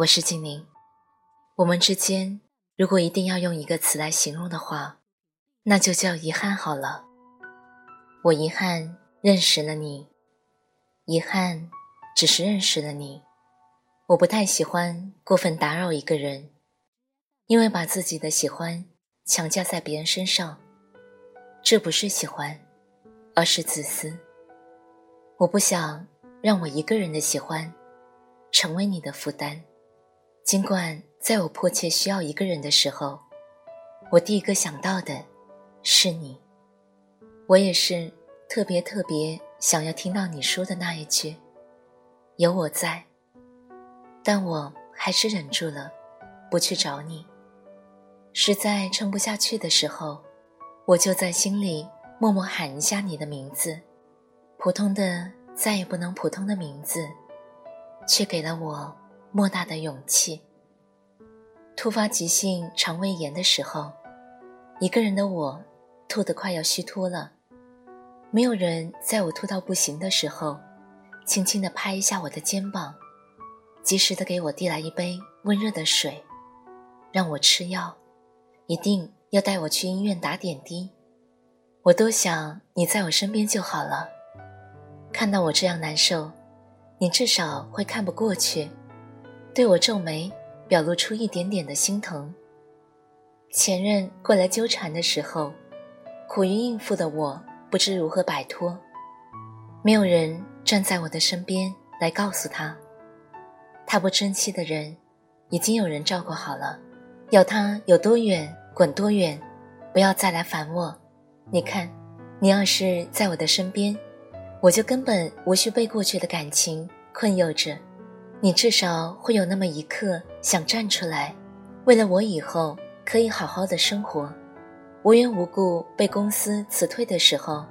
我是静宁，我们之间如果一定要用一个词来形容的话，那就叫遗憾好了。我遗憾认识了你，遗憾只是认识了你。我不太喜欢过分打扰一个人，因为把自己的喜欢强加在别人身上，这不是喜欢，而是自私。我不想让我一个人的喜欢成为你的负担。尽管在我迫切需要一个人的时候，我第一个想到的是你。我也是特别特别想要听到你说的那一句“有我在”，但我还是忍住了，不去找你。实在撑不下去的时候，我就在心里默默喊一下你的名字，普通的再也不能普通的名字，却给了我。莫大的勇气。突发急性肠胃炎的时候，一个人的我吐得快要虚脱了。没有人在我吐到不行的时候，轻轻地拍一下我的肩膀，及时的给我递来一杯温热的水，让我吃药，一定要带我去医院打点滴。我多想你在我身边就好了。看到我这样难受，你至少会看不过去。对我皱眉，表露出一点点的心疼。前任过来纠缠的时候，苦于应付的我不知如何摆脱。没有人站在我的身边来告诉他，他不争气的人，已经有人照顾好了。要他有多远滚多远，不要再来烦我。你看，你要是在我的身边，我就根本无需被过去的感情困囿着。你至少会有那么一刻想站出来，为了我以后可以好好的生活。无缘无故被公司辞退的时候，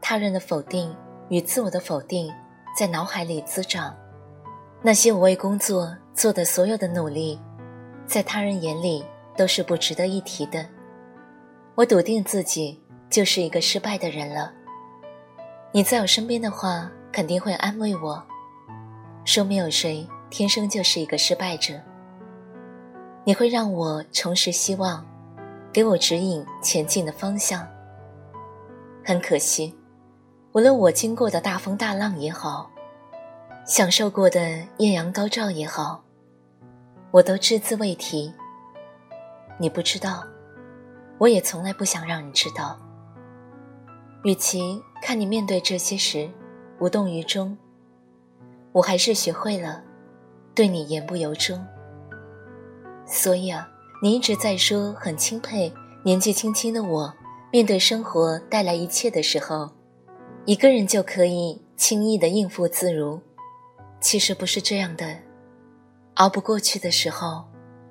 他人的否定与自我的否定在脑海里滋长。那些我为工作做的所有的努力，在他人眼里都是不值得一提的。我笃定自己就是一个失败的人了。你在我身边的话，肯定会安慰我。说没有谁天生就是一个失败者。你会让我重拾希望，给我指引前进的方向。很可惜，无论我经过的大风大浪也好，享受过的艳阳高照也好，我都只字未提。你不知道，我也从来不想让你知道。与其看你面对这些时无动于衷。我还是学会了对你言不由衷，所以啊，你一直在说很钦佩年纪轻轻的我，面对生活带来一切的时候，一个人就可以轻易的应付自如。其实不是这样的，熬不过去的时候，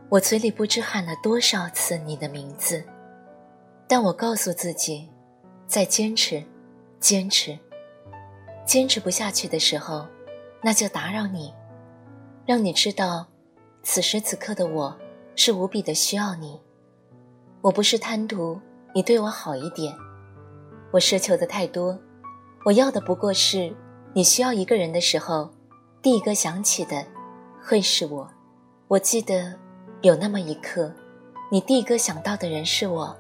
我嘴里不知喊了多少次你的名字，但我告诉自己，再坚持，坚持，坚持不下去的时候。那就打扰你，让你知道，此时此刻的我是无比的需要你。我不是贪图你对我好一点，我奢求的太多，我要的不过是你需要一个人的时候，第一个想起的会是我。我记得有那么一刻，你第一个想到的人是我，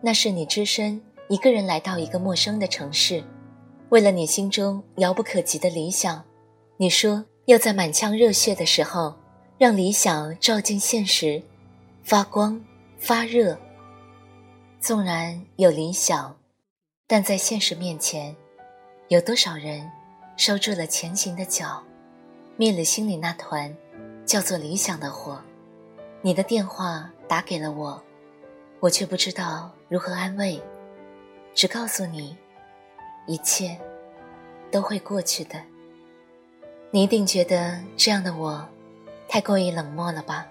那是你只身一个人来到一个陌生的城市，为了你心中遥不可及的理想。你说要在满腔热血的时候，让理想照进现实，发光发热。纵然有理想，但在现实面前，有多少人收住了前行的脚，灭了心里那团叫做理想的火？你的电话打给了我，我却不知道如何安慰，只告诉你，一切都会过去的。你一定觉得这样的我太过于冷漠了吧？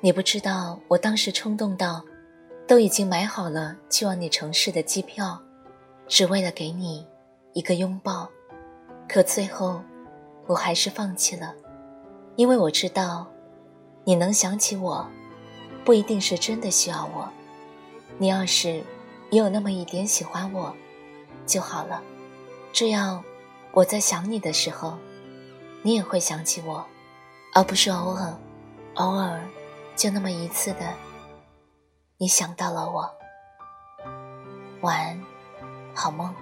你不知道我当时冲动到，都已经买好了去往你城市的机票，只为了给你一个拥抱。可最后，我还是放弃了，因为我知道，你能想起我，不一定是真的需要我。你要是也有那么一点喜欢我，就好了。这样，我在想你的时候，你也会想起我，而不是偶尔，偶尔就那么一次的，你想到了我。晚安，好梦。